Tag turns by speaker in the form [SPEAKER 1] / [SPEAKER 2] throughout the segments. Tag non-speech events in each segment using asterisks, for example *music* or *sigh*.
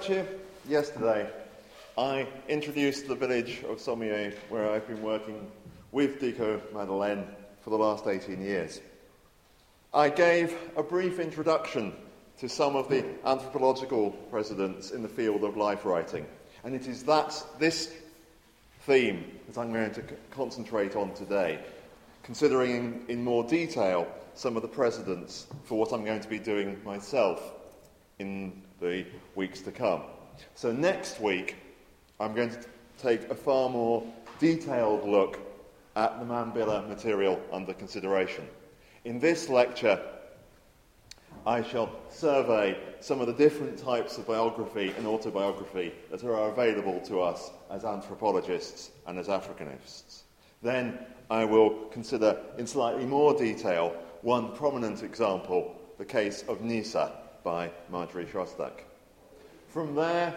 [SPEAKER 1] lecture yesterday, I introduced the village of Somié, where I've been working with Diko Madeleine for the last 18 years. I gave a brief introduction to some of the anthropological precedents in the field of life writing, and it is that this theme that I'm going to c- concentrate on today, considering in, in more detail some of the precedents for what I'm going to be doing myself in the weeks to come. So, next week, I'm going to take a far more detailed look at the Mambila material under consideration. In this lecture, I shall survey some of the different types of biography and autobiography that are available to us as anthropologists and as Africanists. Then I will consider in slightly more detail one prominent example, the case of Nisa by Marjorie Shostak. From there,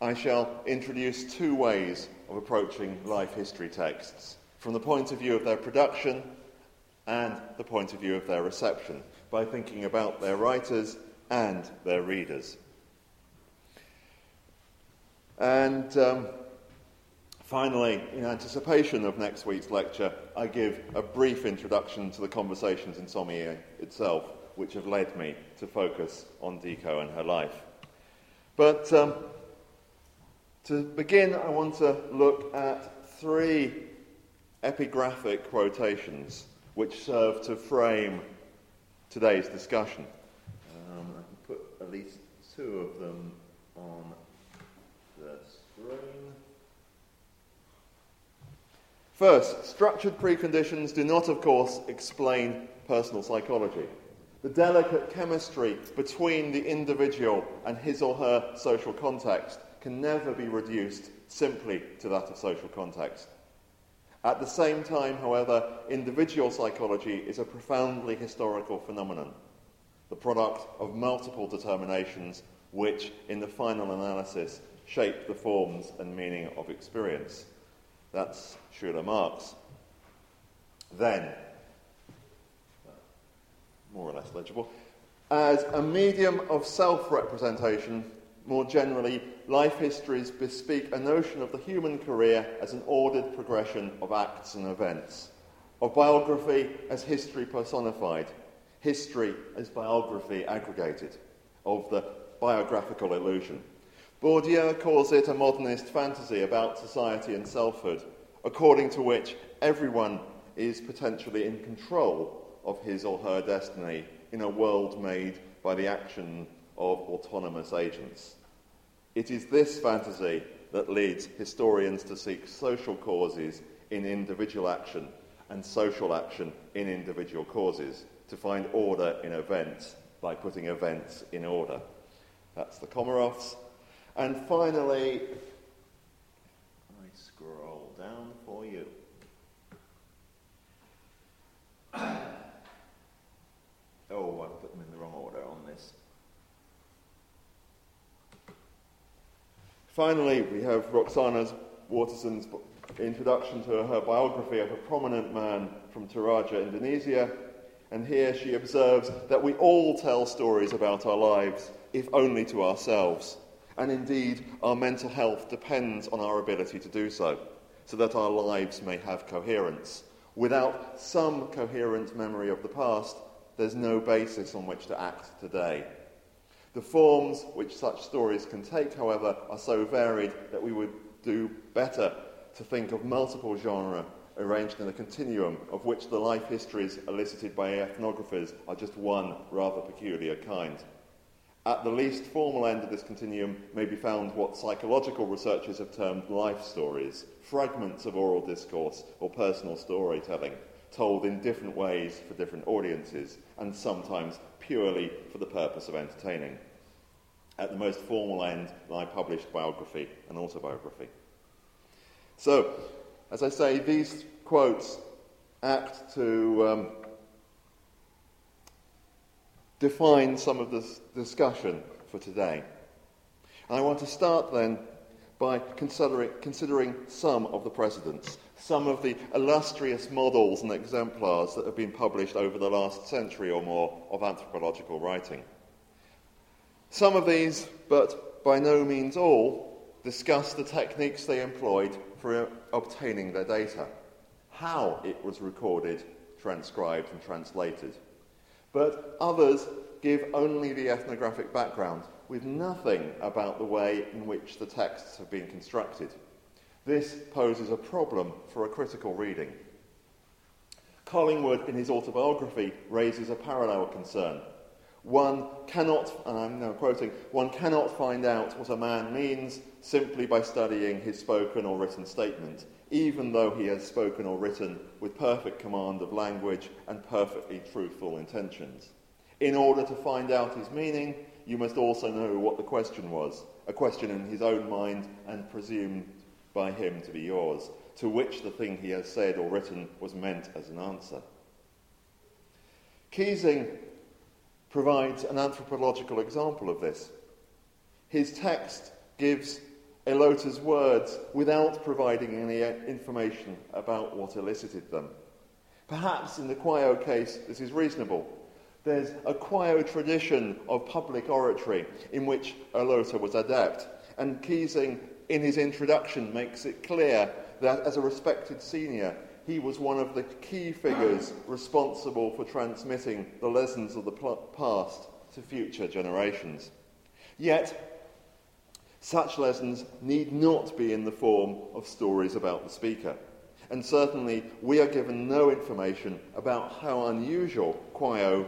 [SPEAKER 1] I shall introduce two ways of approaching life history texts from the point of view of their production and the point of view of their reception by thinking about their writers and their readers. And um, finally, in anticipation of next week's lecture, I give a brief introduction to the conversations in Somié itself, which have led me to focus on Diko and her life. But um, to begin, I want to look at three epigraphic quotations which serve to frame today's discussion. Um, I can put at least two of them on the screen. First, structured preconditions do not, of course, explain personal psychology. The delicate chemistry between the individual and his or her social context can never be reduced simply to that of social context. At the same time, however, individual psychology is a profoundly historical phenomenon, the product of multiple determinations which, in the final analysis, shape the forms and meaning of experience. That's Shula Marks. Then, more or less legible, as a medium of self representation, more generally, life histories bespeak a notion of the human career as an ordered progression of acts and events, of biography as history personified, history as biography aggregated, of the biographical illusion. Bourdieu calls it a modernist fantasy about society and selfhood, according to which everyone is potentially in control of his or her destiny in a world made by the action of autonomous agents. It is this fantasy that leads historians to seek social causes in individual action and social action in individual causes, to find order in events by putting events in order. That's the Comaroffs. And finally, I scroll down for you. Oh, I put them in the wrong order on this. Finally, we have Roxana Waterson's introduction to her biography of a prominent man from Toraja, Indonesia. And here she observes that we all tell stories about our lives, if only to ourselves. And indeed, our mental health depends on our ability to do so, so that our lives may have coherence. Without some coherent memory of the past, there's no basis on which to act today. The forms which such stories can take, however, are so varied that we would do better to think of multiple genres arranged in a continuum of which the life histories elicited by ethnographers are just one rather peculiar kind. At the least formal end of this continuum may be found what psychological researchers have termed life stories, fragments of oral discourse or personal storytelling, told in different ways for different audiences, and sometimes purely for the purpose of entertaining. At the most formal end, I published biography and autobiography. So, as I say, these quotes act to um, define some of this discussion for today. And I want to start then by considering, considering some of the precedents, some of the illustrious models and exemplars that have been published over the last century or more of anthropological writing. Some of these, but by no means all, discuss the techniques they employed for obtaining their data, how it was recorded, transcribed, and translated. But others give only the ethnographic background, with nothing about the way in which the texts have been constructed. This poses a problem for a critical reading. Collingwood, in his autobiography, raises a parallel concern. One cannot, and I'm now quoting, one cannot find out what a man means simply by studying his spoken or written statement, even though he has spoken or written with perfect command of language and perfectly truthful intentions. In order to find out his meaning, you must also know what the question was, a question in his own mind and presumed by him to be yours, to which the thing he has said or written was meant as an answer. Keesing provides an anthropological example of this. His text gives Elota's words without providing any information about what elicited them. Perhaps in the Kwaio case, this is reasonable. There's a Kwaio tradition of public oratory in which Elota was adept, and Keesing, in his introduction, makes it clear that as a respected senior, he was one of the key figures responsible for transmitting the lessons of the past to future generations. Yet, such lessons need not be in the form of stories about the speaker. And certainly, we are given no information about how unusual Kwaio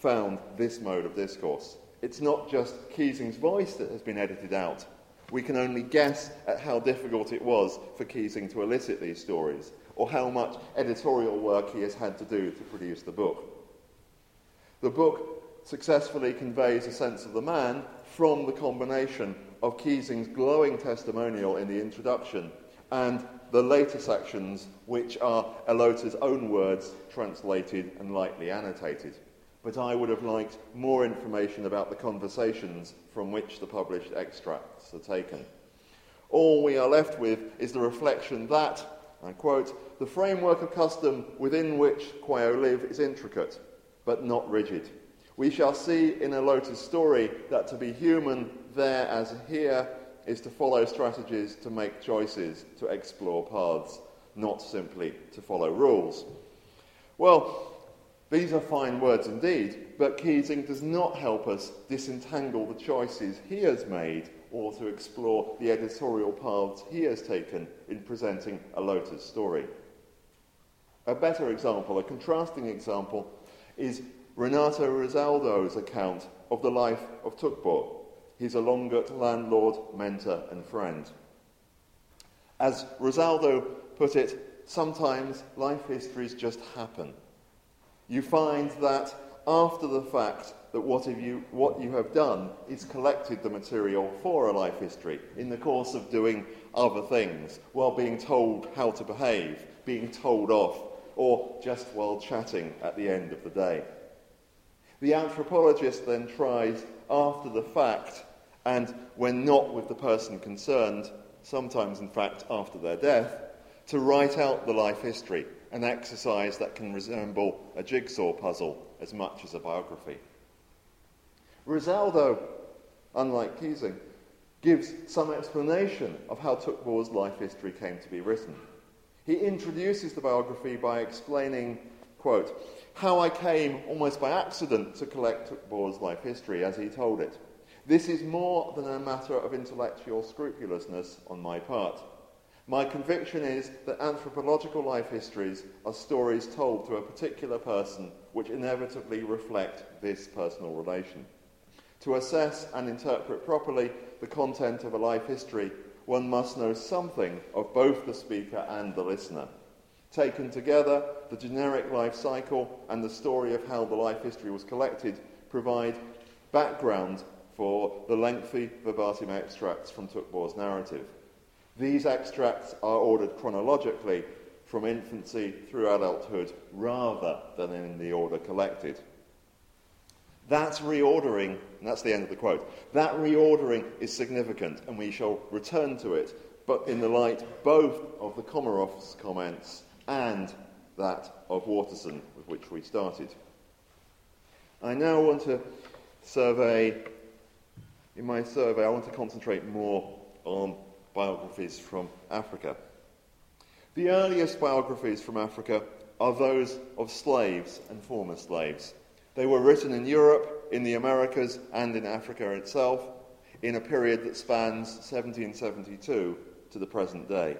[SPEAKER 1] found this mode of discourse. It's not just Keesing's voice that has been edited out. We can only guess at how difficult it was for Keesing to elicit these stories, or how much editorial work he has had to do to produce the book. The book successfully conveys a sense of the man from the combination of Keesing's glowing testimonial in the introduction and the later sections, which are Elota's own words translated and lightly annotated. But I would have liked more information about the conversations from which the published extracts are taken. All we are left with is the reflection that, I quote, the framework of custom within which Kwaio live is intricate, but not rigid. We shall see in Elota's story that to be human there as here is to follow strategies, to make choices, to explore paths, not simply to follow rules. Well, these are fine words indeed, but Keesing does not help us disentangle the choices he has made or to explore the editorial paths he has taken in presenting Elota's story. A better example, a contrasting example, is Renato Rosaldo's account of the life of Tukbaw, his Ilongot landlord, mentor, and friend. As Rosaldo put it, sometimes life histories just happen. You find that after the fact that what, you, what you have done is collected the material for a life history in the course of doing other things, while being told how to behave, being told off, or just while chatting at the end of the day. The anthropologist then tries, after the fact, and when not with the person concerned, sometimes in fact after their death, to write out the life history, an exercise that can resemble a jigsaw puzzle as much as a biography. Rosaldo, unlike Keesing, gives some explanation of how Tukbaw's life history came to be written. He introduces the biography by explaining, quote, how I came almost by accident to collect Tukbaw's life history as he told it. This is more than a matter of intellectual scrupulousness on my part. My conviction is that anthropological life histories are stories told to a particular person which inevitably reflect this personal relation. To assess and interpret properly the content of a life history, one must know something of both the speaker and the listener. Taken together, the generic life cycle and the story of how the life history was collected provide background for the lengthy verbatim extracts from Tukbaw's narrative. These extracts are ordered chronologically from infancy through adulthood rather than in the order collected. That reordering, and that's the end of the quote, that reordering is significant, and we shall return to it, but in the light both of the Comaroff's comments and that of Waterson, with which we started. I now want to survey In my survey, I want to concentrate more on biographies from Africa. The earliest biographies from Africa are those of slaves and former slaves. They were written in Europe, in the Americas, and in Africa itself in a period that spans 1772 to the present day.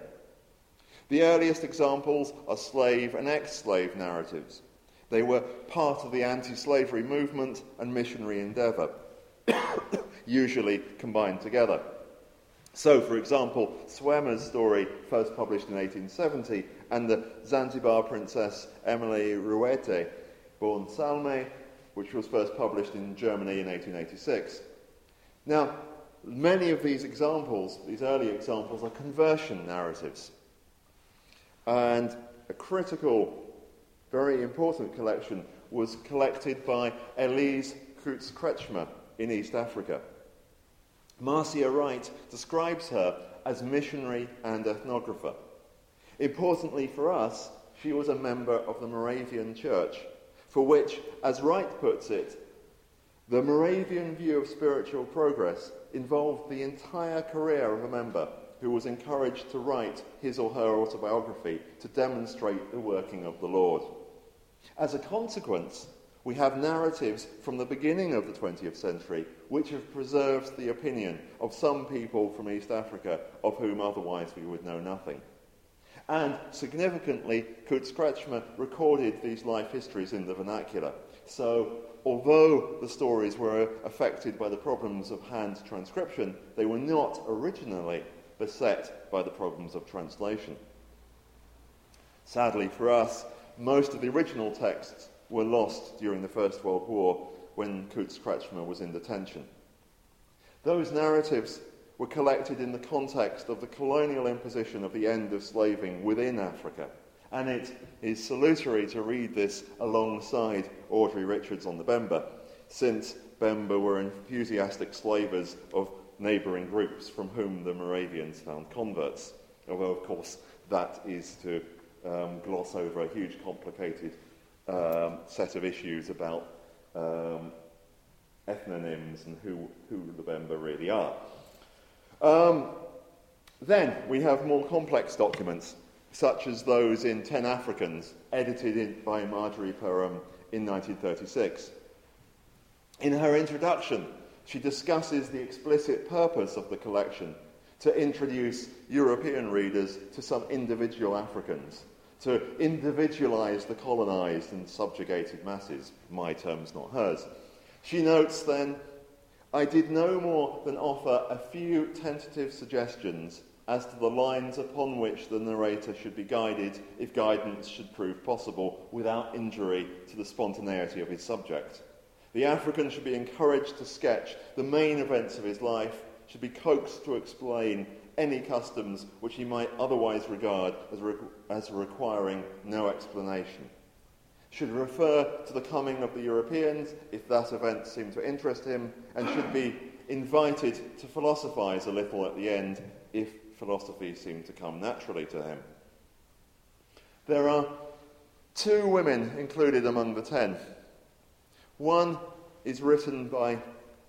[SPEAKER 1] The earliest examples are slave and ex slave narratives. They were part of the anti slavery movement and missionary endeavour, *coughs* usually combined together. So, for example, Swema's story, first published in 1870, and the Zanzibar princess Emily Ruete, born Salme, which was first published in Germany in 1886. Now, many of these examples, these early examples, are conversion narratives. And a critical, very important collection was collected by Elise Kootz-Kretschmer in East Africa. Marcia Wright describes her as missionary and ethnographer. Importantly for us, she was a member of the Moravian Church, for which, as Wright puts it, the Moravian view of spiritual progress involved the entire career of a member who was encouraged to write his or her autobiography to demonstrate the working of the Lord. As a consequence, we have narratives from the beginning of the 20th century which have preserved the opinion of some people from East Africa of whom otherwise we would know nothing. And significantly, Kootz-Kretschmer recorded these life histories in the vernacular. So, although the stories were affected by the problems of hand transcription, they were not originally beset by the problems of translation. Sadly for us, most of the original texts were lost during the First World War when Kootz-Kretschmer was in detention. Those narratives were collected in the context of the colonial imposition of the end of slaving within Africa, and it is salutary to read this alongside Audrey Richards on the Bemba, since Bemba were enthusiastic slavers of neighbouring groups from whom the Moravians found converts. Although, of course, that is to um, gloss over a huge, complicated um, set of issues about um, ethnonyms and who, who the Bemba really are. Um, then we have more complex documents, such as those in Ten Africans, edited in, by Margery Perham in 1936. In her introduction, she discusses the explicit purpose of the collection to introduce European readers to some individual Africans, to individualize the colonized and subjugated masses, my terms, not hers. She notes then, I did no more than offer a few tentative suggestions as to the lines upon which the narrator should be guided if guidance should prove possible without injury to the spontaneity of his subject. The African should be encouraged to sketch the main events of his life, should be coaxed to explain any customs which he might otherwise regard as, re- as requiring no explanation. Should refer to the coming of the Europeans if that event seemed to interest him, and should be invited to philosophize a little at the end if philosophy seemed to come naturally to him. There are two women included among the ten. One is written by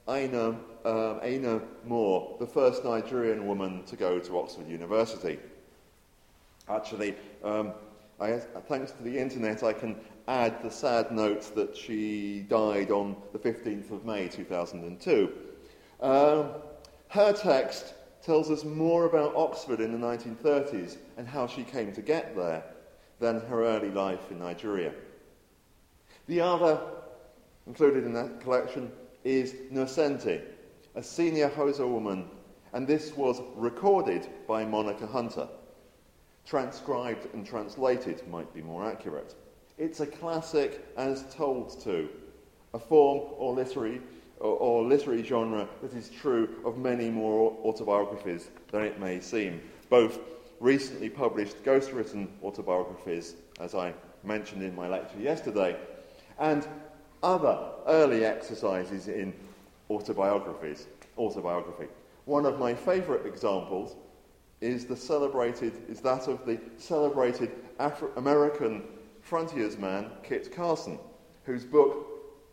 [SPEAKER 1] Aina, uh, Aina Moore, the first Nigerian woman to go to Oxford University. Actually, um, I, thanks to the internet, I can add the sad note that she died on the 15th of May 2002. Um, her text tells us more about Oxford in the 1930s and how she came to get there than her early life in Nigeria. The other Included in that collection is Nosente, a senior Xhosa woman, and this was recorded by Monica Hunter. Transcribed and translated might be more accurate. It's a classic as told to, a form or literary, or, or literary genre that is true of many more autobiographies than it may seem, both recently published ghost-written autobiographies, as I mentioned in my lecture yesterday, and other early exercises in autobiographies, autobiography. One of my favourite examples is the celebrated is that of the celebrated Afro- American frontiersman Kit Carson, whose book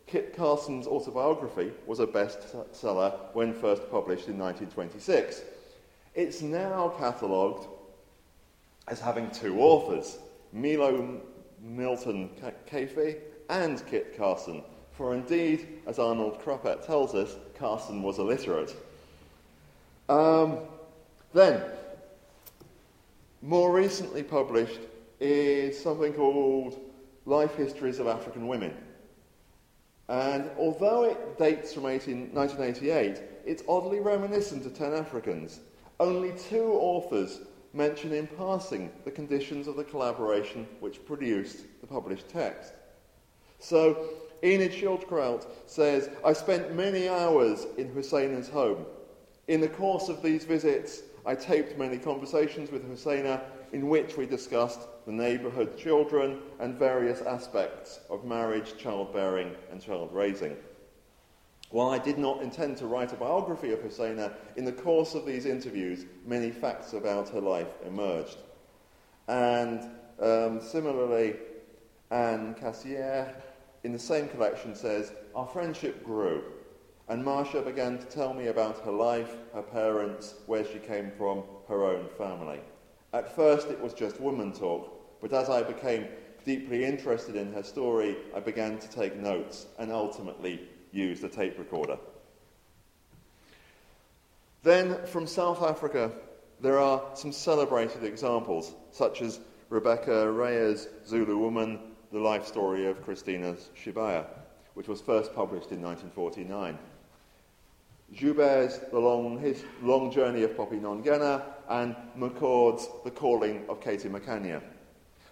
[SPEAKER 1] Kit Carson's autobiography was a bestseller when first published in 1926. It's now catalogued as having two authors, Milo Milton Quaife and Kit Carson, for indeed, as Arnold Krupat tells us, Carson was illiterate. Um, then, more recently published is something called Life Histories of African Women. And although it dates from 18, 1988, it's oddly reminiscent of Ten Africans. Only two authors mention in passing the conditions of the collaboration which produced the published text. So, Enid Schildkrout says, I spent many hours in Husseina's home. In the course of these visits, I taped many conversations with Husseina in which we discussed the neighbourhood children and various aspects of marriage, childbearing, and child raising. While I did not intend to write a biography of Husseina, in the course of these interviews, many facts about her life emerged. And um, similarly, Anne Cassier, in the same collection, says, Our friendship grew, and Marcia began to tell me about her life, her parents, where she came from, her own family. At first, it was just woman talk, but as I became deeply interested in her story, I began to take notes and ultimately used a tape recorder. Then, from South Africa, there are some celebrated examples, such as Rebecca Reyher's Zulu Woman, the life story of Christina Sibiya, which was first published in 1949. Joubert's The Long, His Long Journey of Poppie Nongena, and McCord's The Calling of Katie Makanya.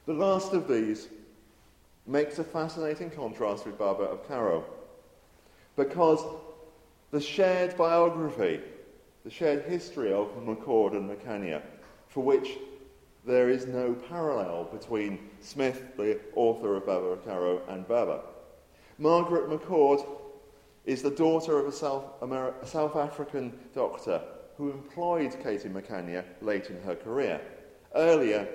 [SPEAKER 1] The last of these makes a fascinating contrast with Baba of Karo because the shared biography, the shared history of McCord and Makanya, for which there is no parallel between Smith, the author of Baba Karo, and Baba. Margaret McCord is the daughter of a South, South African doctor who employed Katie Makanya late in her career. Earlier,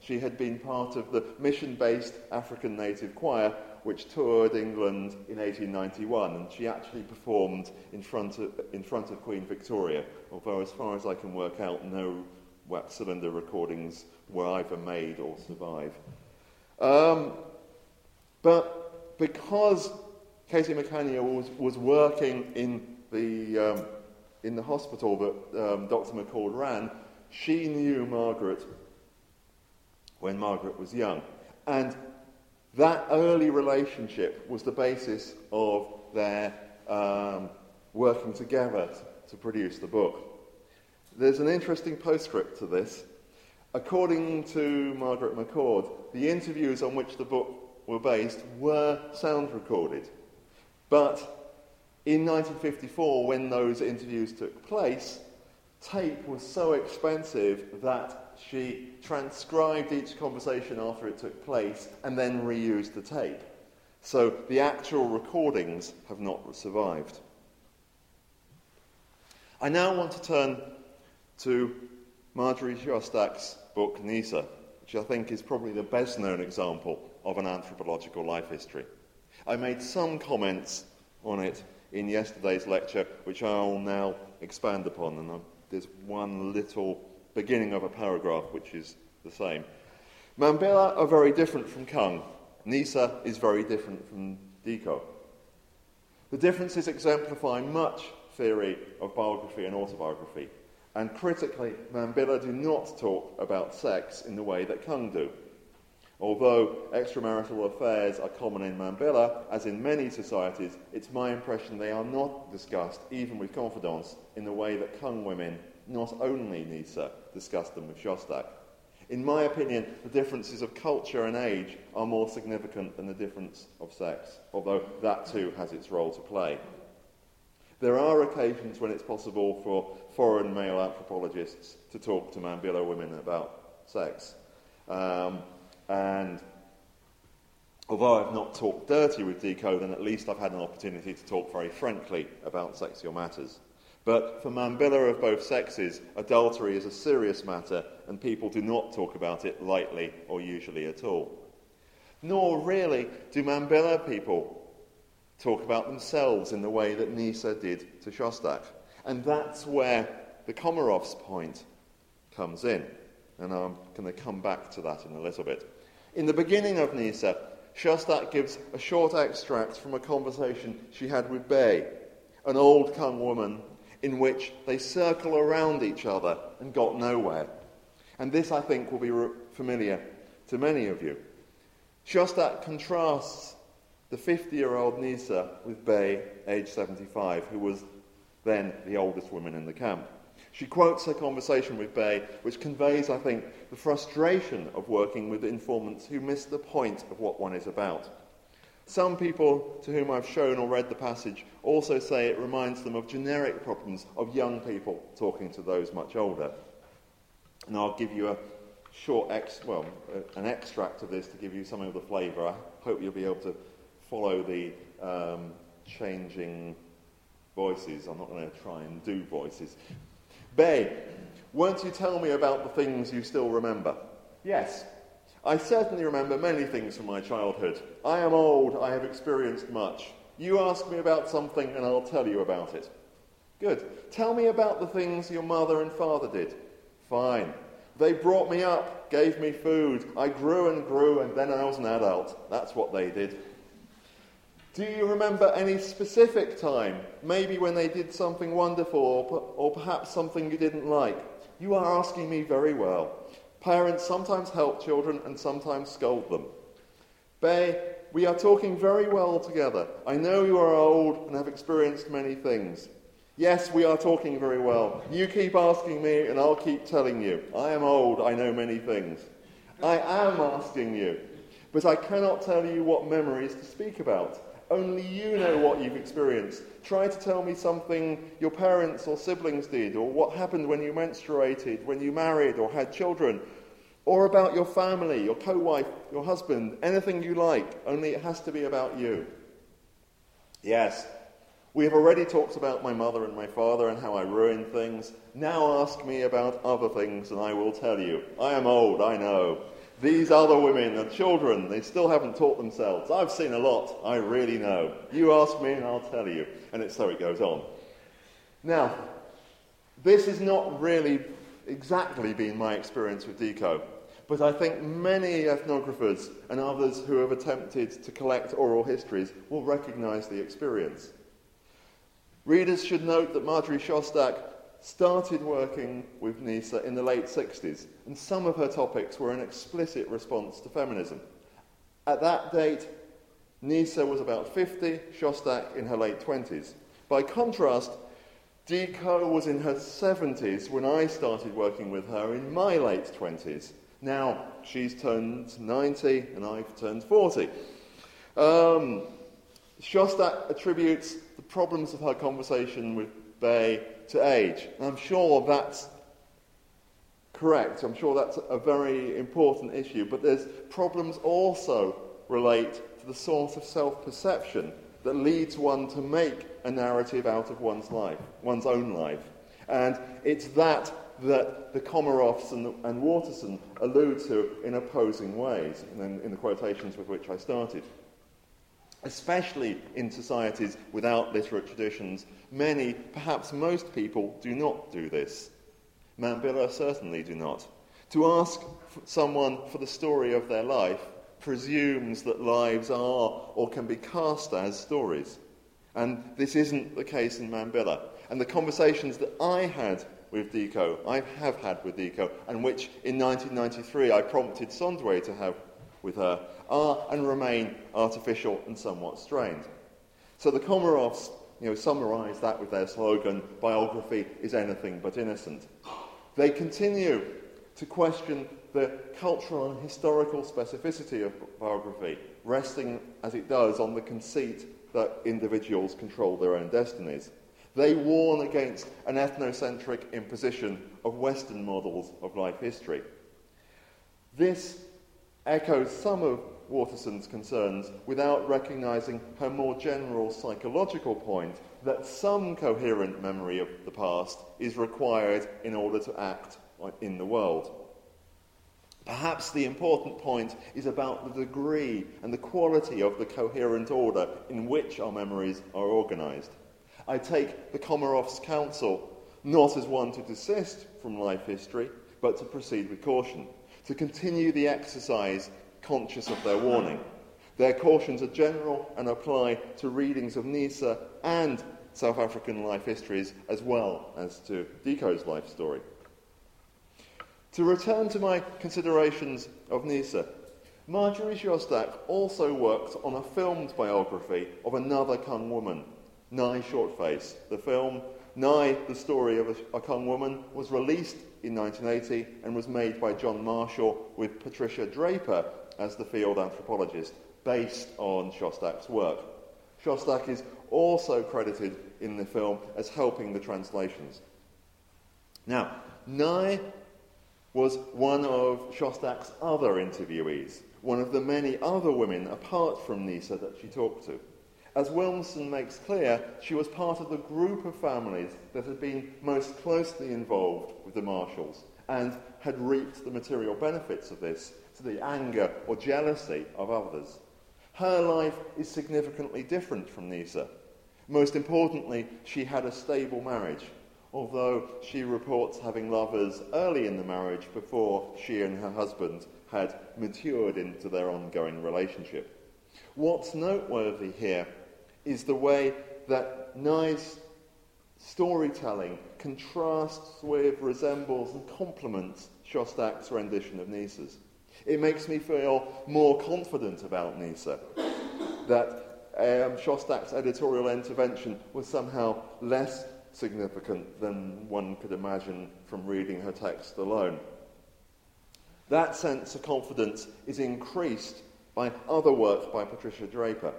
[SPEAKER 1] she had been part of the mission based African Native Choir which toured England in 1891, and she actually performed in front of, in front of Queen Victoria, although, as far as I can work out, no wax cylinder recordings were either made or survive. Um, but because Katie Makanya was, was working in the, um, in the hospital that um, Dr. McCord ran, she knew Margaret when Margaret was young. And that early relationship was the basis of their um, working together to produce the book. There's an interesting postscript to this. According to Margaret McCord, the interviews on which the book were based were sound recorded. But in 1954, when those interviews took place, tape was so expensive that she transcribed each conversation after it took place and then reused the tape. So the actual recordings have not survived. I now want to turn to Marjorie Shostak's book Nisa, which I think is probably the best known example of an anthropological life history. I made some comments on it in yesterday's lecture, which I'll now expand upon, and there's one little beginning of a paragraph which is the same. Mambila are very different from Kung. Nisa is very different from Diko. The differences exemplify much theory of biography and autobiography. And critically, Mambila do not talk about sex in the way that Kung do. Although extramarital affairs are common in Mambila, as in many societies, it's my impression they are not discussed, even with confidants, in the way that Kung women, not only Nisa, discuss them with Shostak. In my opinion, the differences of culture and age are more significant than the difference of sex, although that too has its role to play. There are occasions when it's possible for foreign male anthropologists to talk to Mambila women about sex. Um, and although I've not talked dirty with Diko, then at least I've had an opportunity to talk very frankly about sexual matters. But for Mambila of both sexes, adultery is a serious matter, and people do not talk about it lightly or usually at all. Nor really do Mambila people talk about themselves in the way that Nisa did to Shostak. And that's where the Comaroff's point comes in. And I'm going to come back to that in a little bit. In the beginning of Nisa, Shostak gives a short extract from a conversation she had with Bay, an old Kung woman, in which they circle around each other and got nowhere. And this, I think, will be familiar to many of you. Shostak contrasts the 50 year old Nisa with Bay, age 75, who was then the oldest woman in the camp. She quotes her conversation with Bay, which conveys, I think, the frustration of working with informants who miss the point of what one is about. Some people to whom I've shown or read the passage also say it reminds them of generic problems of young people talking to those much older. And I'll give you a short, ex- well, an extract of this to give you some of the flavour. I hope you'll be able to follow the um, changing voices. I'm not going to try and do voices. Bay, won't you tell me about the things you still remember? Yes, I certainly remember many things from my childhood. I am old, I have experienced much. You ask me about something and I'll tell you about it. Good. Tell me about the things your mother and father did. Fine. They brought me up, gave me food. I grew and grew, and then I was an adult. That's what they did. Do you remember any specific time, maybe when they did something wonderful or, or perhaps something you didn't like? You are asking me very well. Parents sometimes help children and sometimes scold them. Bay, we are talking very well together. I know you are old and have experienced many things. Yes, we are talking very well. You keep asking me, and I'll keep telling you. I am old, I know many things. I am asking you, but I cannot tell you what memories to speak about. Only you know what you've experienced. Try to tell me something your parents or siblings did, or what happened when you menstruated, when you married or had children, or about your family, your co wife, your husband, anything you like, only it has to be about you. Yes, we have already talked about my mother and my father and how I ruined things. Now ask me about other things and I will tell you. I am old, I know. These other women are children. They still haven't taught themselves. I've seen a lot. I really know. You ask me and I'll tell you. And it's so it goes on. Now, this has not really exactly been my experience with Diko, but I think many ethnographers and others who have attempted to collect oral histories will recognize the experience. Readers should note that Marjorie Shostak started working with Nisa in the late 60s, and some of her topics were an explicit response to feminism. At that date, Nisa was about 50, Shostak in her late 20s. By contrast, Diko was in her 70s when I started working with her in my late 20s. Now she's turned 90 and I've turned 40. Um, Shostak attributes the problems of her conversation with Bay to age. I'm sure that's correct. I'm sure that's a very important issue. But there's problems also relate to the sort of self-perception that leads one to make a narrative out of one's life, one's own life. And it's that that the Comaroffs and, and Waterson allude to in opposing ways, in, in the quotations with which I started especially in societies without literate traditions. Many, perhaps most people, do not do this. Mambila certainly do not. To ask someone for the story of their life presumes that lives are or can be cast as stories. And this isn't the case in Mambila. And the conversations that I had with Diko, I have had with Diko, and which in 1993 I prompted Sondwe to have with her, are and remain artificial and somewhat strained. So the Comaroffs you know, summarize that with their slogan, biography is anything but innocent. They continue to question the cultural and historical specificity of biography, resting as it does on the conceit that individuals control their own destinies. They warn against an ethnocentric imposition of Western models of life history. This echoes some of Waterson's concerns without recognizing her more general psychological point that some coherent memory of the past is required in order to act in the world. Perhaps the important point is about the degree and the quality of the coherent order in which our memories are organised. I take the Comaroff's counsel not as one to desist from life history, but to proceed with caution, to continue the exercise conscious of their warning. Their cautions are general and apply to readings of Nisa and South African life histories as well as to Diko's life story. To return to my considerations of Nisa, Marjorie Shostak also worked on a filmed biography of another Kung woman, Nai Shortface. The film Nai, the story of a, a Kung woman, was released in 1980 and was made by John Marshall with Patricia Draper as the field anthropologist, based on Shostak's work. Shostak is also credited in the film as helping the translations. Now, Nai was one of Shostak's other interviewees, one of the many other women apart from Nisa that she talked to. As Wilmsen makes clear, she was part of the group of families that had been most closely involved with the Marshalls and had reaped the material benefits of this to the anger or jealousy of others. Her life is significantly different from Nisa. Most importantly, she had a stable marriage, although she reports having lovers early in the marriage before she and her husband had matured into their ongoing relationship. What's noteworthy here is the way that Nai's storytelling contrasts with, resembles, and complements Shostak's rendition of Nisa's. It makes me feel more confident about Nisa, that um, Shostak's editorial intervention was somehow less significant than one could imagine from reading her text alone. That sense of confidence is increased by other work by Patricia Draper.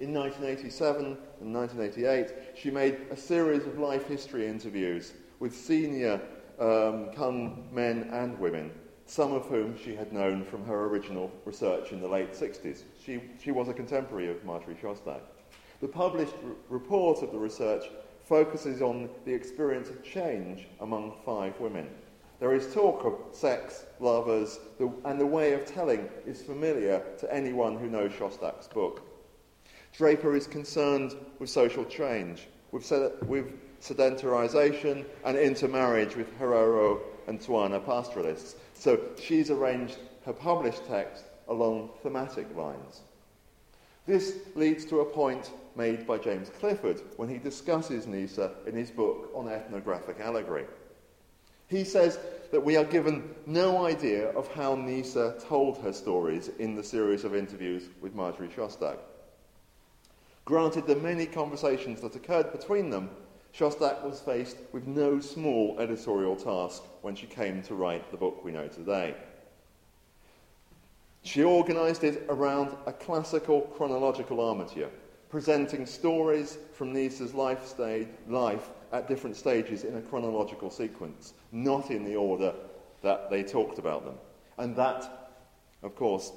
[SPEAKER 1] In 1987 and 1988, she made a series of life history interviews with senior um, Kung men and women, some of whom she had known from her original research in the late 60s. She, she was a contemporary of Marjorie Shostak. The published r- report of the research focuses on the experience of change among five women. There is talk of sex, lovers, the, and the way of telling is familiar to anyone who knows Shostak's book. Draper is concerned with social change, with, with sedentarization and intermarriage with Herero and Tswana pastoralists. So she's arranged her published text along thematic lines. This leads to a point made by James Clifford when he discusses Nisa in his book on ethnographic allegory. He says that we are given no idea of how Nisa told her stories in the series of interviews with Marjorie Shostak. Granted the many conversations that occurred between them, Shostak was faced with no small editorial task when she came to write the book we know today. She organised it around a classical chronological armature, presenting stories from Nisa's life, stage, life at different stages in a chronological sequence, not in the order that they talked about them. And that, of course,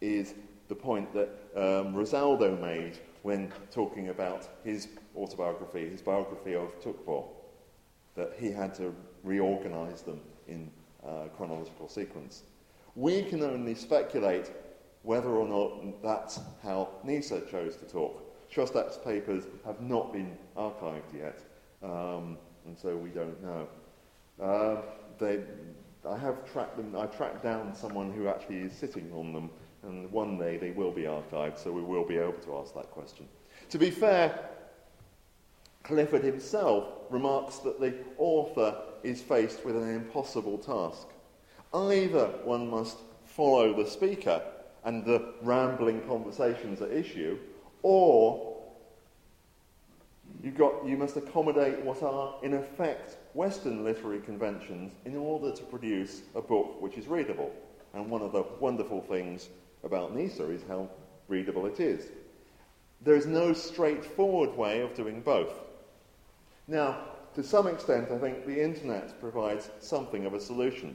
[SPEAKER 1] is the point that um, Rosaldo made when talking about his autobiography, his biography of Tukbaw, that he had to reorganize them in uh, chronological sequence. We can only speculate whether or not that's how Nisa chose to talk. Shostak's papers have not been archived yet, um, and so we don't know. Uh, they, I have tracked them. I tracked down someone who actually is sitting on them and one day they will be archived, so we will be able to ask that question. To be fair, Clifford himself remarks that the author is faced with an impossible task. Either one must follow the speaker and the rambling conversations at issue, or you, got, you must accommodate what are, in effect, Western literary conventions in order to produce a book which is readable. And one of the wonderful things about Nisa is how readable it is. There is no straightforward way of doing both. Now, to some extent, I think the internet provides something of a solution.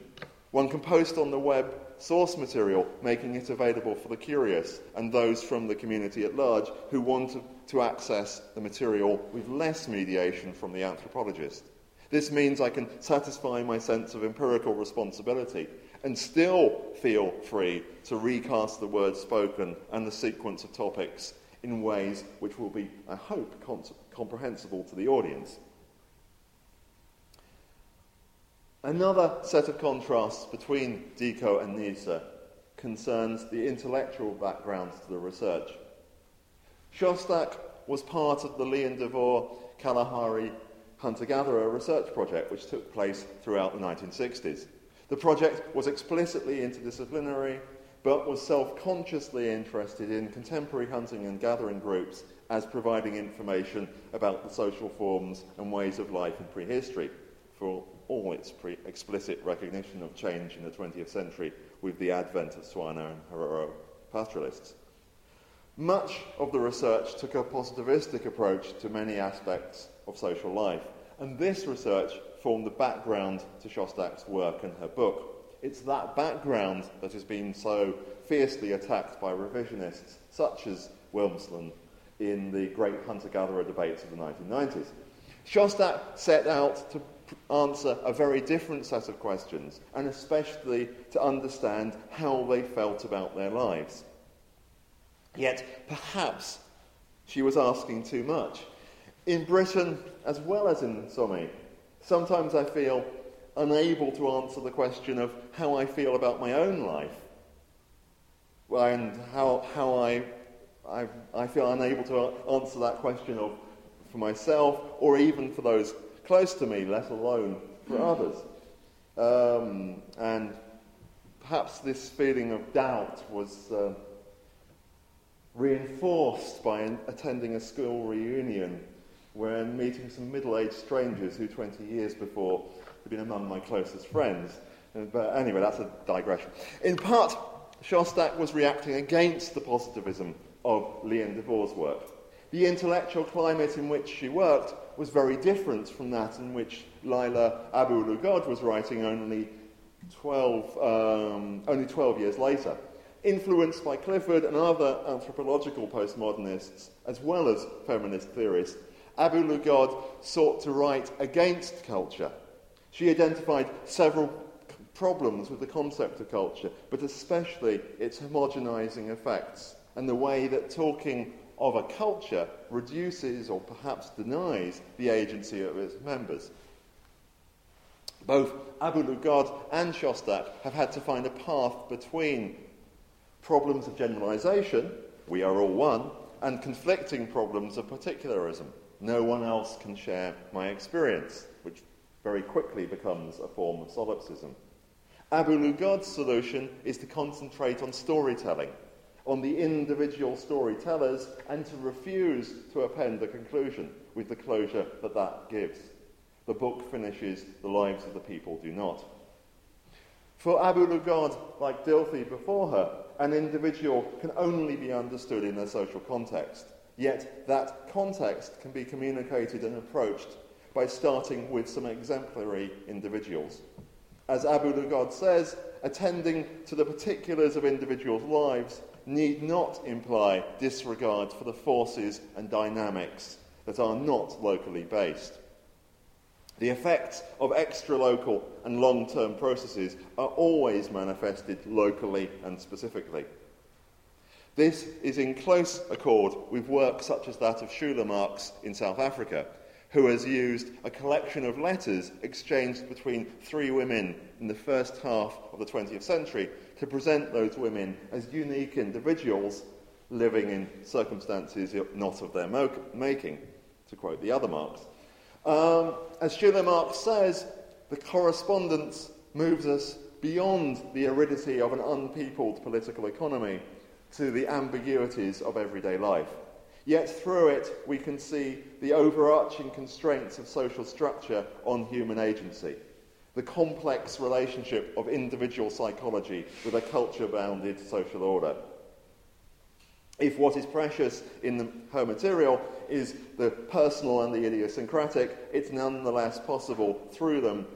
[SPEAKER 1] One can post on the web source material, making it available for the curious and those from the community at large who want to, access the material with less mediation from the anthropologist. This means I can satisfy my sense of empirical responsibility and still feel free to recast the words spoken and the sequence of topics in ways which will be, I hope, comprehensible to the audience. Another set of contrasts between Diko and Nisa concerns the intellectual background to the research. Shostak was part of the Lee DeVore Kalahari hunter gatherer research project, which took place throughout the 1960s. The project was explicitly interdisciplinary, but was self consciously interested in contemporary hunting and gathering groups as providing information about the social forms and ways of life in prehistory, for all its pre- explicit recognition of change in the 20th century with the advent of Tswana and Herero pastoralists. Much of the research took a positivistic approach to many aspects of social life, and this research formed the background to Shostak's work and her book. It's that background that has been so fiercely attacked by revisionists such as Wilmsen in the great hunter-gatherer debates of the 1990s. Shostak set out to answer a very different set of questions, and especially to understand how they felt about their lives. Yet, perhaps she was asking too much. In Britain, as well as in Somié, sometimes I feel unable to answer the question of how I feel about my own life and how, how I, I, I feel unable to answer that question of for myself or even for those close to me, let alone for hmm. others. Um, and perhaps this feeling of doubt was uh, reinforced by attending a school reunion when meeting some middle aged strangers who 20 years before had been among my closest friends. Uh, but anyway, that's a digression. In part, Shostak was reacting against the positivism of Lee and DeVore's work. The intellectual climate in which she worked was very different from that in which Lila Abu Lughod was writing only 12, um, only 12 years later. Influenced by Clifford and other anthropological postmodernists, as well as feminist theorists, Abu Lughod sought to write against culture. She identified several problems with the concept of culture, but especially its homogenizing effects and the way that talking of a culture reduces or perhaps denies the agency of its members. Both Abu Lughod and Shostak have had to find a path between problems of generalization, we are all one, and conflicting problems of particularism. No one else can share my experience, which very quickly becomes a form of solipsism. Abu Lughod's solution is to concentrate on storytelling on the individual storytellers and to refuse to append a conclusion with the closure that that gives. The book finishes, the lives of the people do not. For Abu Lughod, like Dilthey before her, an individual can only be understood in a social context. Yet that context can be communicated and approached by starting with some exemplary individuals. As Abu Lughod says, attending to the particulars of individuals' lives need not imply disregard for the forces and dynamics that are not locally based. The effects of extra local and long term processes are always manifested locally and specifically. This is in close accord with work such as that of Shula Marks in South Africa, who has used a collection of letters exchanged between three women in the first half of the 20th century to present those women as unique individuals living in circumstances not of their mo- making, to quote the other Marx. Um, as Shula Marks says, the correspondence moves us beyond the aridity of an unpeopled political economy to the ambiguities of everyday life. Yet through it, we can see the overarching constraints of social structure on human agency the complex relationship of individual psychology with a culture bounded social order. If what is precious in the, her material is the personal and the idiosyncratic, it's nonetheless possible through them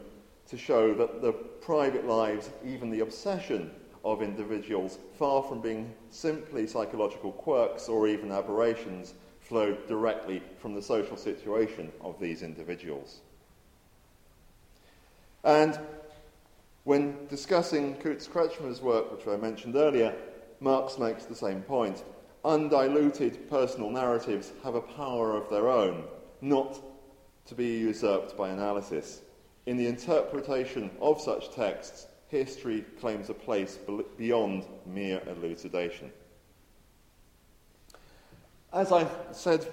[SPEAKER 1] to show that the private lives, even the obsession of individuals, far from being simply psychological quirks or even aberrations, flow directly from the social situation of these individuals. And When discussing Kootz-Kretschmer's work, which I mentioned earlier, Marks makes the same point. Undiluted personal narratives have a power of their own, not to be usurped by analysis. In the interpretation of such texts, history claims a place beyond mere elucidation. As I said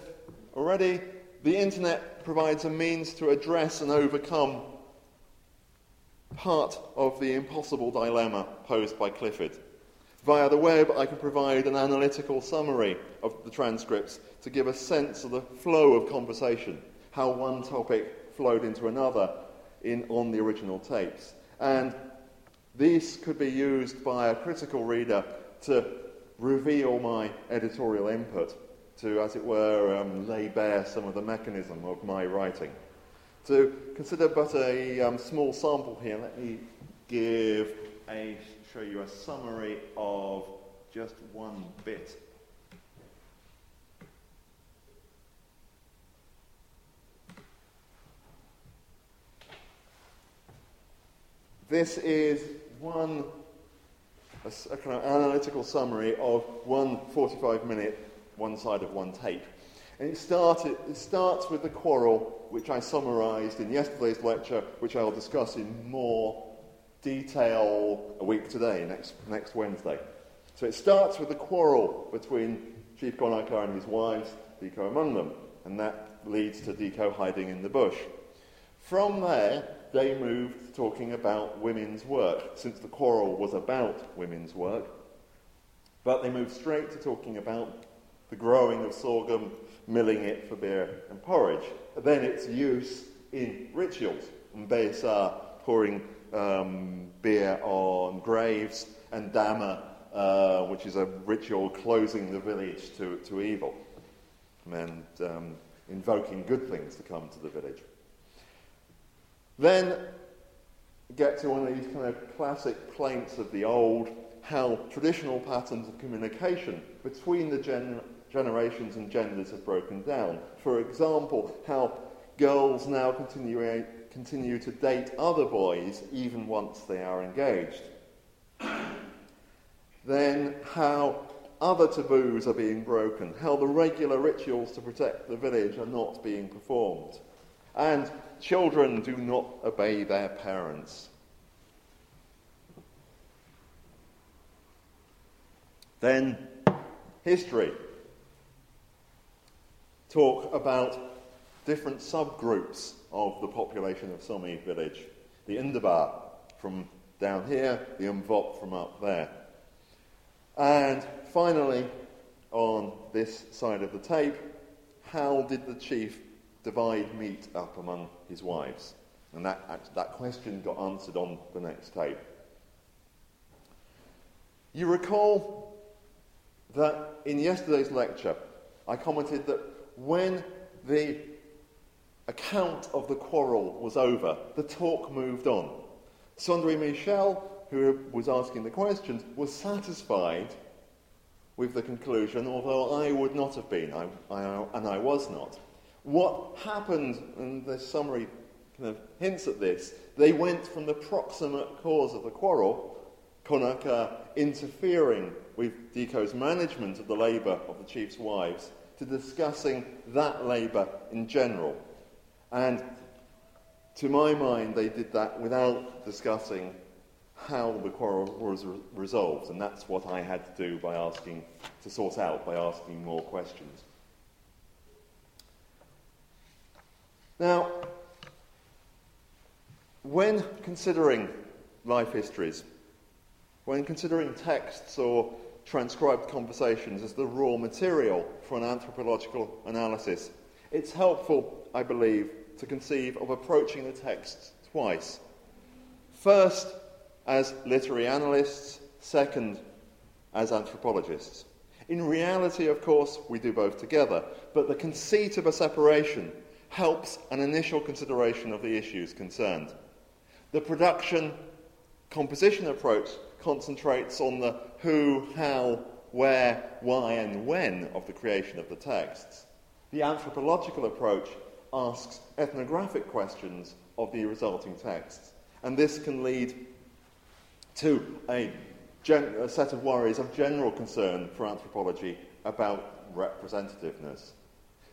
[SPEAKER 1] already, the internet provides a means to address and overcome part of the impossible dilemma posed by Clifford. Via the web, I can provide an analytical summary of the transcripts to give a sense of the flow of conversation, how one topic flowed into another in, on the original tapes. And these could be used by a critical reader to reveal my editorial input to, as it were, um, lay bare some of the mechanism of my writing. To consider but a um, small sample here, let me give a, show you a summary of just one bit. This is one a, a kind of analytical summary of one 45 minute one side of one tape. And it, started, it starts with the quarrel, which I summarised in yesterday's lecture, which I'll discuss in more detail a week today, next, next Wednesday. So it starts with the quarrel between Chief Conacher and his wives, Diko among them, and that leads to Diko hiding in the bush. From there, they moved to talking about women's work, since the quarrel was about women's work. But they moved straight to talking about the growing of sorghum, milling it for beer and porridge. then its use in rituals. Mbesa pouring um, beer on graves, and Dama, uh, which is a ritual closing the village to, to evil, and um, invoking good things to come to the village. Then get to one of these kind of classic plaints of the old, how traditional patterns of communication between the gen- generations and genders have broken down. For example, how girls now continue, continue to date other boys even once they are engaged. then, how other taboos are being broken, how the regular rituals to protect the village are not being performed, and children do not obey their parents. Then, history talk about different subgroups of the population of Somié village. The Indaba from down here, the Umvot from up there. And finally, on this side of the tape, how did the chief divide meat up among his wives? And that, that question got answered on the next tape. You recall that in yesterday's lecture, I commented that when the account of the quarrel was over, the talk moved on. Sandrine Michel, who was asking the questions, was satisfied with the conclusion, although I would not have been, I, I, and I was not. What happened, and the summary kind of hints at this, they went from the proximate cause of the quarrel, Conacher interfering with Diko's management of the labour of the chief's wives, to discussing that labour in general. And to my mind, they did that without discussing how the quarrel was re- resolved, and that's what I had to do by asking, to sort out by asking more questions. Now, when considering life histories, when considering texts or transcribed conversations as the raw material for an anthropological analysis, it's helpful, I believe, to conceive of approaching the text twice. First, as literary analysts, second, as anthropologists. In reality, of course, we do both together, but the conceit of a separation helps an initial consideration of the issues concerned. The production composition approach concentrates on the who, how, where, why, and when of the creation of the texts. The anthropological approach asks ethnographic questions of the resulting texts, and this can lead to a, gen- a set of worries of general concern for anthropology about representativeness.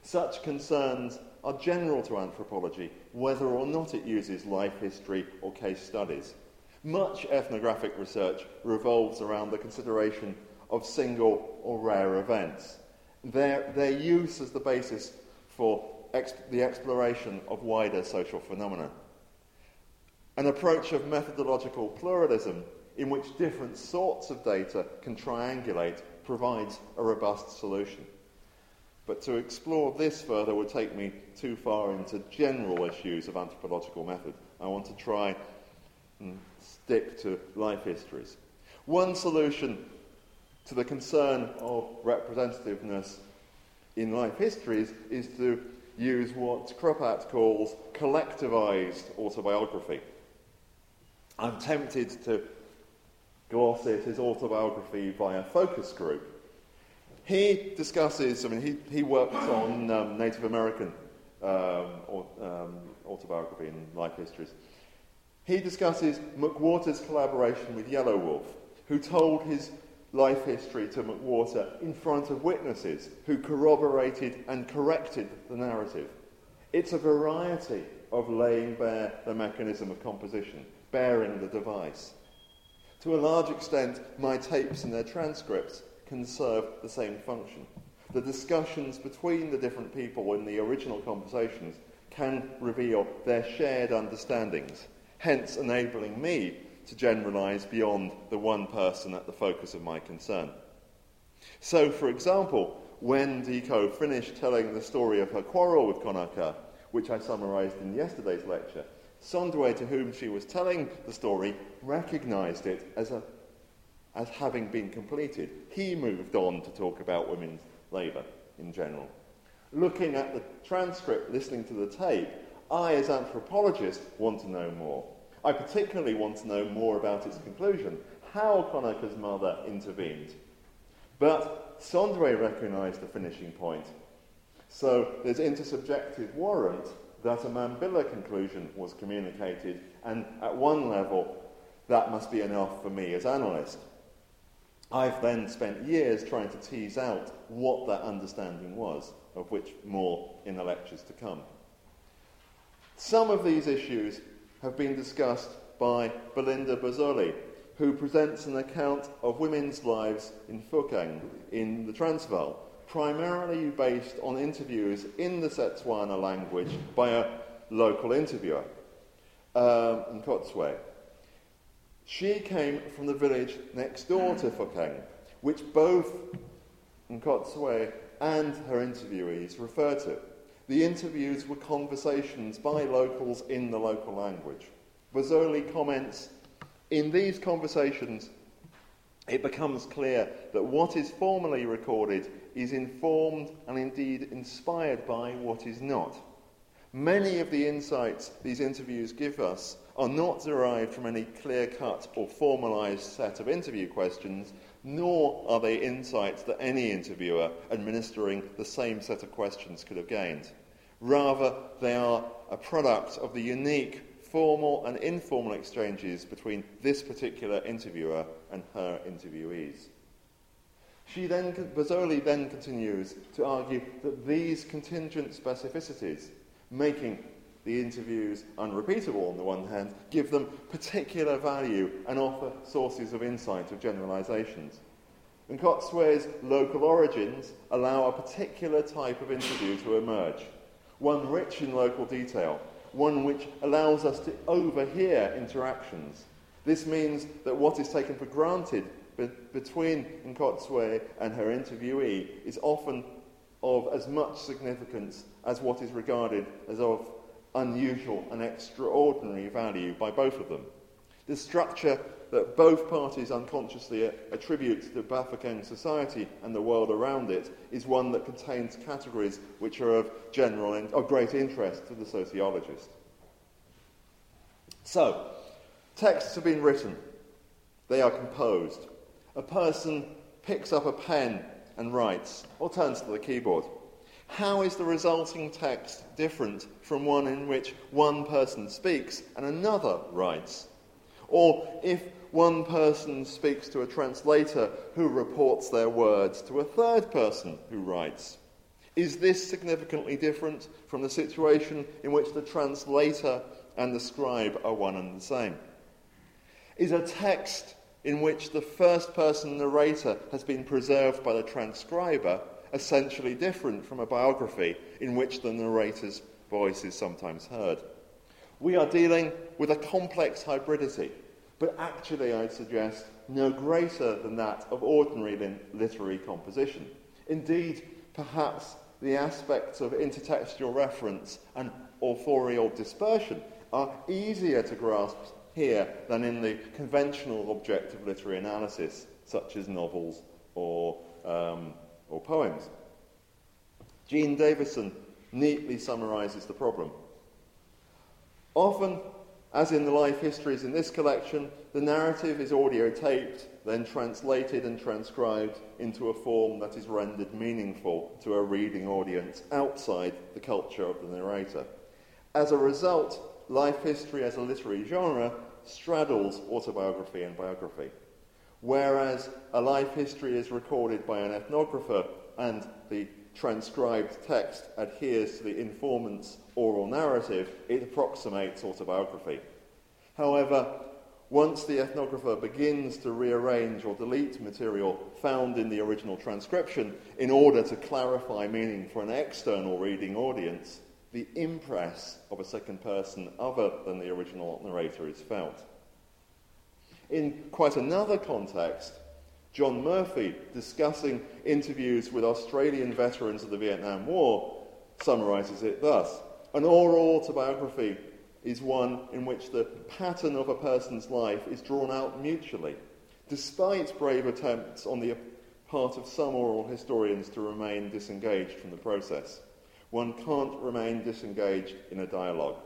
[SPEAKER 1] Such concerns are general to anthropology, whether or not it uses life history or case studies. Much ethnographic research revolves around the consideration of single or rare events, their, their use as the basis for exp- the exploration of wider social phenomena. An approach of methodological pluralism in which different sorts of data can triangulate provides a robust solution. But to explore this further would take me too far into general issues of anthropological method. I want to try and stick to life histories. One solution to the concern of representativeness in life histories is to use what Krupat calls collectivized autobiography. I'm tempted to gloss it as autobiography via focus group. He discusses, I mean, he, he worked on um, Native American um, or, um, autobiography and life histories. He discusses McWhorter's collaboration with Yellow Wolf, who told his life history to McWhorter in front of witnesses who corroborated and corrected the narrative. It's a variety of laying bare the mechanism of composition, bearing the device. To a large extent, my tapes and their transcripts can serve the same function. The discussions between the different people in the original conversations can reveal their shared understandings, hence enabling me to generalize beyond the one person at the focus of my concern. So, for example, when Diko finished telling the story of her quarrel with Konaka, which I summarized in yesterday's lecture, Sondwe, to whom she was telling the story, recognized it as, a, as having been completed. He moved on to talk about women's labour in general. Looking at the transcript, listening to the tape, I, as anthropologist, want to know more. I particularly want to know more about its conclusion, how Konaka's mother intervened. But Sondwe recognized the finishing point. So there's intersubjective warrant that a Mambila conclusion was communicated, and at one level, that must be enough for me as analyst. I've then spent years trying to tease out what that understanding was, of which more in the lectures to come. Some of these issues have been discussed by Belinda Bozzoli, who presents an account of women's lives in Phokeng, in the Transvaal, primarily based on interviews in the Setswana language by a local interviewer, um, Nkotsoe. She came from the village next door to Phokeng, which both Nkotsoe and her interviewees refer to. The interviews were conversations by locals in the local language. Bozzoli comments In these conversations, it becomes clear that what is formally recorded is informed and indeed inspired by what is not. Many of the insights these interviews give us are not derived from any clear cut or formalized set of interview questions, nor are they insights that any interviewer administering the same set of questions could have gained. Rather, they are a product of the unique formal and informal exchanges between this particular interviewer and her interviewees. She then, Bozzoli then continues to argue that these contingent specificities, making the interviews unrepeatable on the one hand, give them particular value and offer sources of insight of generalizations. And Nkotsoe's local origins allow a particular type of interview to emerge, one rich in local detail, one which allows us to overhear interactions. This means that what is taken for granted between Nkotsoe and her interviewee is often of as much significance as what is regarded as of unusual and extraordinary value by both of them. The structure that both parties unconsciously attribute to Bafokeng society and the world around it is one that contains categories which are of general and of great interest to the sociologist. So, texts have been written. They are composed. A person picks up a pen and writes, or turns to the keyboard. How is the resulting text different from one in which one person speaks and another writes? Or if one person speaks to a translator who reports their words to a third person who writes. Is this significantly different from the situation in which the translator and the scribe are one and the same? Is a text in which the first person narrator has been preserved by the transcriber essentially different from a biography in which the narrator's voice is sometimes heard? We are dealing with a complex hybridity, but actually, I'd suggest, no greater than that of ordinary literary composition. Indeed, perhaps the aspects of intertextual reference and authorial dispersion are easier to grasp here than in the conventional objective literary analysis, such as novels or, um, or poems. Jean Davison neatly summarizes the problem. Often, as in the life histories in this collection, the narrative is audio taped, then translated and transcribed into a form that is rendered meaningful to a reading audience outside the culture of the narrator. As a result, life history as a literary genre straddles autobiography and biography. Whereas a life history is recorded by an ethnographer and the transcribed text adheres to the informant's oral narrative, it approximates autobiography. However, once the ethnographer begins to rearrange or delete material found in the original transcription in order to clarify meaning for an external reading audience, the impress of a second person other than the original narrator is felt. In quite another context, John Murphy, discussing interviews with Australian veterans of the Vietnam War, summarizes it thus An oral autobiography is one in which the pattern of a person's life is drawn out mutually, despite brave attempts on the part of some oral historians to remain disengaged from the process. One can't remain disengaged in a dialogue.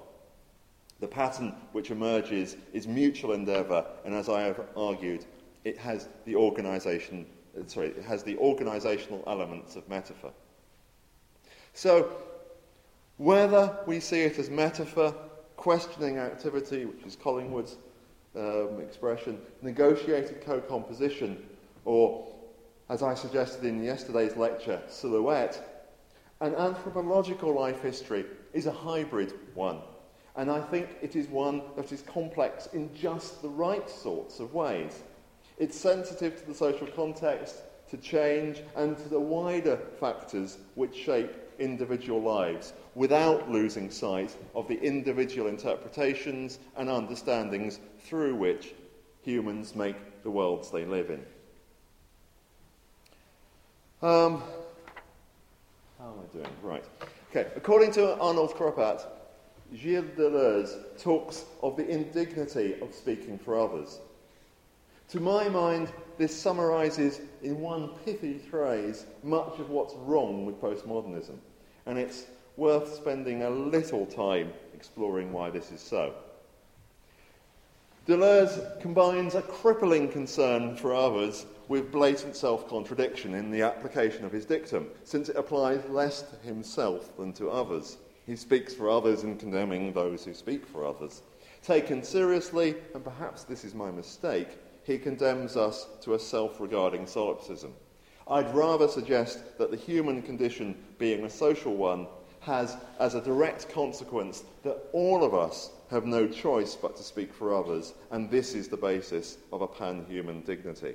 [SPEAKER 1] The pattern which emerges is mutual endeavour, and as I have argued, it has the organisation, sorry, it has the organisational elements of metaphor. So, whether we see it as metaphor, questioning activity, which is Collingwood's um, expression, negotiated co-composition, or, as I suggested in yesterday's lecture, silhouette, an anthropological life history is a hybrid one. And I think it is one that is complex in just the right sorts of ways. It's sensitive to the social context, to change, and to the wider factors which shape individual lives without losing sight of the individual interpretations and understandings through which humans make the worlds they live in. Um, how am I doing? Right. Okay. According to Arnold Krupat, Gilles Deleuze talks of the indignity of speaking for others. To my mind, this summarizes in one pithy phrase much of what's wrong with postmodernism, and it's worth spending a little time exploring why this is so. Deleuze combines a crippling concern for others with blatant self contradiction in the application of his dictum, since it applies less to himself than to others. He speaks for others in condemning those who speak for others. Taken seriously, and perhaps this is my mistake, he condemns us to a self regarding solipsism. I'd rather suggest that the human condition, being a social one, has as a direct consequence that all of us have no choice but to speak for others, and this is the basis of a pan human dignity.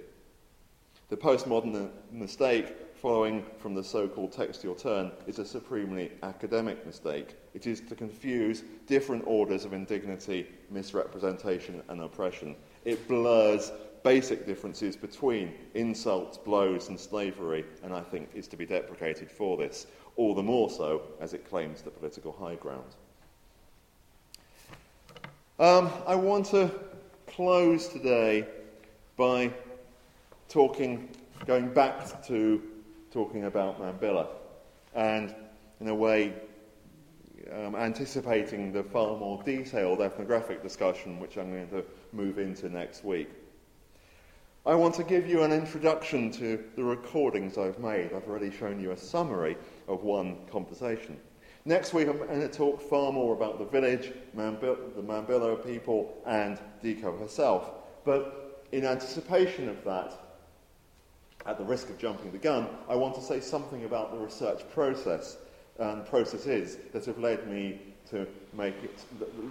[SPEAKER 1] The postmodern mistake following from the so called textual turn is a supremely academic mistake. It is to confuse different orders of indignity, misrepresentation, and oppression. It blurs basic differences between insults, blows, and slavery, and I think is to be deprecated for this, all the more so as it claims the political high ground. Um, I want to close today by talking, going back to talking about Mambila, and in a way um, anticipating the far more detailed ethnographic discussion which I'm going to move into next week. I want to give you an introduction to the recordings I've made. I've already shown you a summary of one conversation. Next week, I'm going to talk far more about the village, Mambil- the Mambila people, and Diko herself. But in anticipation of that, at the risk of jumping the gun, I want to say something about the research process and processes that have led me to make it,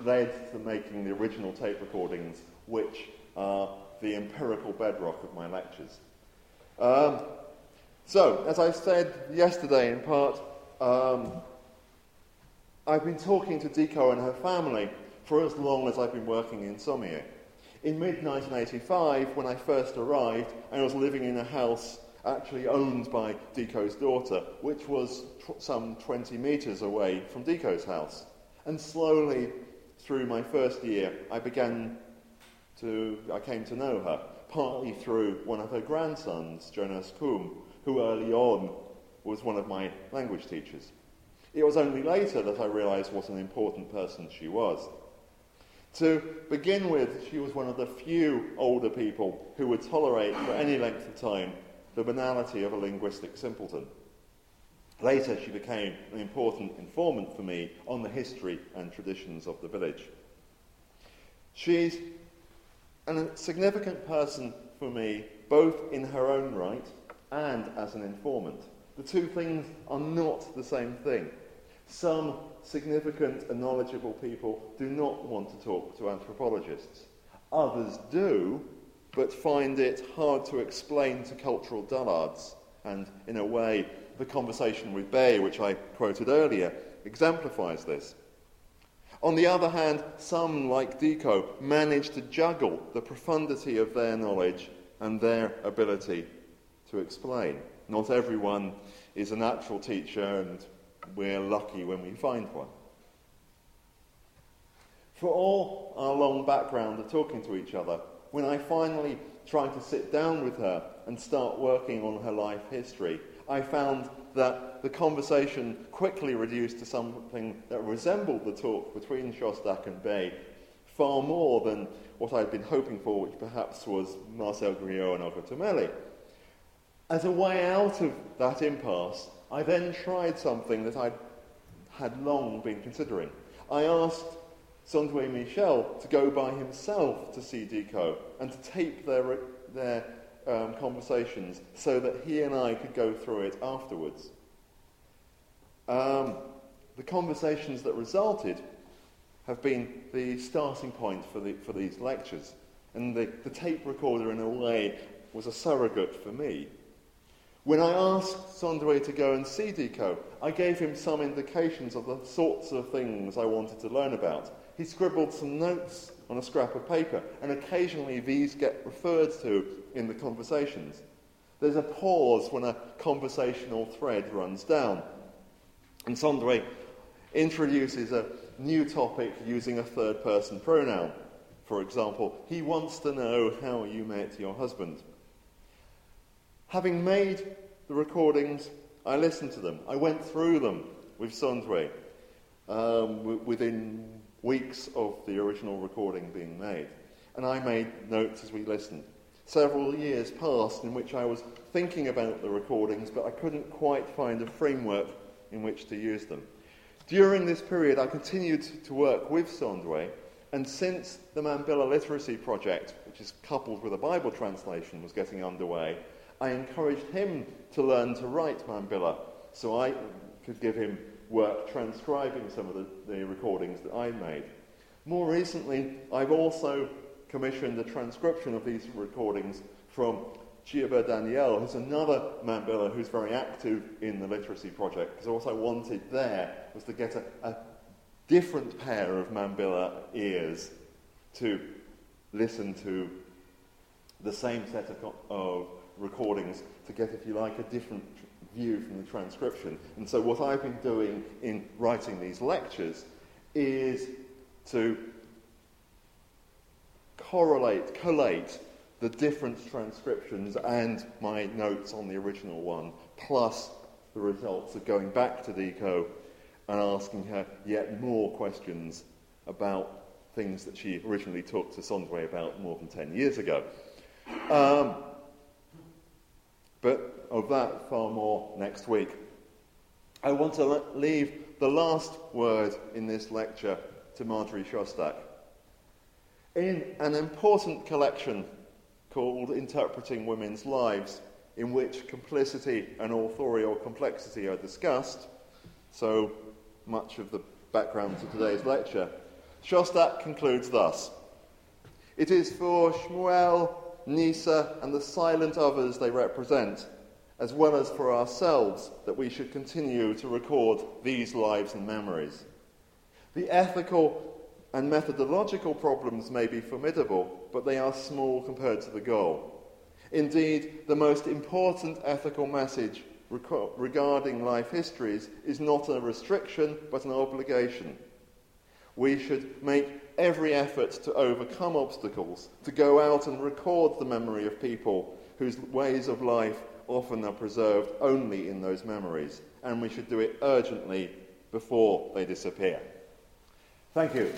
[SPEAKER 1] led to making the original tape recordings, which are the empirical bedrock of my lectures. Um, so, as I said yesterday in part, um, I've been talking to Diko and her family for as long as I've been working in Somié. In mid 1985, when I first arrived, I was living in a house actually owned by Diko's daughter, which was tr- some 20 metres away from Diko's house. And slowly, through my first year, I began to, I came to know her, partly through one of her grandsons, Jonas Kuhn, who early on was one of my language teachers. It was only later that I realised what an important person she was. To begin with, she was one of the few older people who would tolerate for any length of time the banality of a linguistic simpleton. Later, she became an important informant for me on the history and traditions of the village. She's a significant person for me, both in her own right and as an informant. The two things are not the same thing. Some significant and knowledgeable people do not want to talk to anthropologists. Others do, but find it hard to explain to cultural dullards. And in a way, the conversation with Bay, which I quoted earlier, exemplifies this. On the other hand, some, like Diko, manage to juggle the profundity of their knowledge and their ability to explain. Not everyone is a natural teacher, and we're lucky when we find one. For all our long background of talking to each other, when I finally tried to sit down with her and start working on her life history, I found that the conversation quickly reduced to something that resembled the talk between Shostak and Bay far more than what I'd been hoping for, which perhaps was Marcel Griaule and Ogotemmêli. As a way out of that impasse, I then tried something that I had long been considering. I asked Sondre Michel to go by himself to see Diko and to tape their, their um, conversations so that he and I could go through it afterwards. Um, the conversations that resulted have been the starting point for, the, for these lectures. And the, the tape recorder, in a way, was a surrogate for me. When I asked Sondre to go and see Diko, I gave him some indications of the sorts of things I wanted to learn about. He scribbled some notes on a scrap of paper, and occasionally these get referred to in the conversations. There's a pause when a conversational thread runs down. And Sondre introduces a new topic using a third person pronoun. For example, he wants to know how you met your husband. Having made the recordings, I listened to them. I went through them with Sondre um, w- within weeks of the original recording being made. And I made notes as we listened. Several years passed in which I was thinking about the recordings, but I couldn't quite find a framework in which to use them. During this period, I continued to work with Sondre, and since the Mambila Literacy Project, which is coupled with a Bible translation, was getting underway, I encouraged him to learn to write Mambila so I could give him work transcribing some of the, the recordings that I made. More recently, I've also commissioned a transcription of these recordings from Chiaba Daniel, who's another Mambila who's very active in the literacy project, because what I wanted there was to get a, a different pair of Mambila ears to listen to the same set of, of recordings to get, if you like, a different view from the transcription. And so, what I've been doing in writing these lectures is to correlate, collate the different transcriptions and my notes on the original one, plus the results of going back to Diko and asking her yet more questions about things that she originally talked to Sondre about more than 10 years ago. Um, but of that far more next week. I want to leave the last word in this lecture to Marjorie Shostak. In an important collection called Interpreting Women's Lives, in which complicity and authorial complexity are discussed. So much of the background to today's lecture. Shostak concludes thus It is for Shmuel, Nisa, and the silent others they represent, as well as for ourselves, that we should continue to record these lives and memories. The ethical and methodological problems may be formidable, but they are small compared to the goal. Indeed, the most important ethical message regarding life histories is not a restriction, but an obligation. We should make every effort to overcome obstacles, to go out and record the memory of people whose ways of life often are preserved only in those memories, and we should do it urgently before they disappear. Thank you.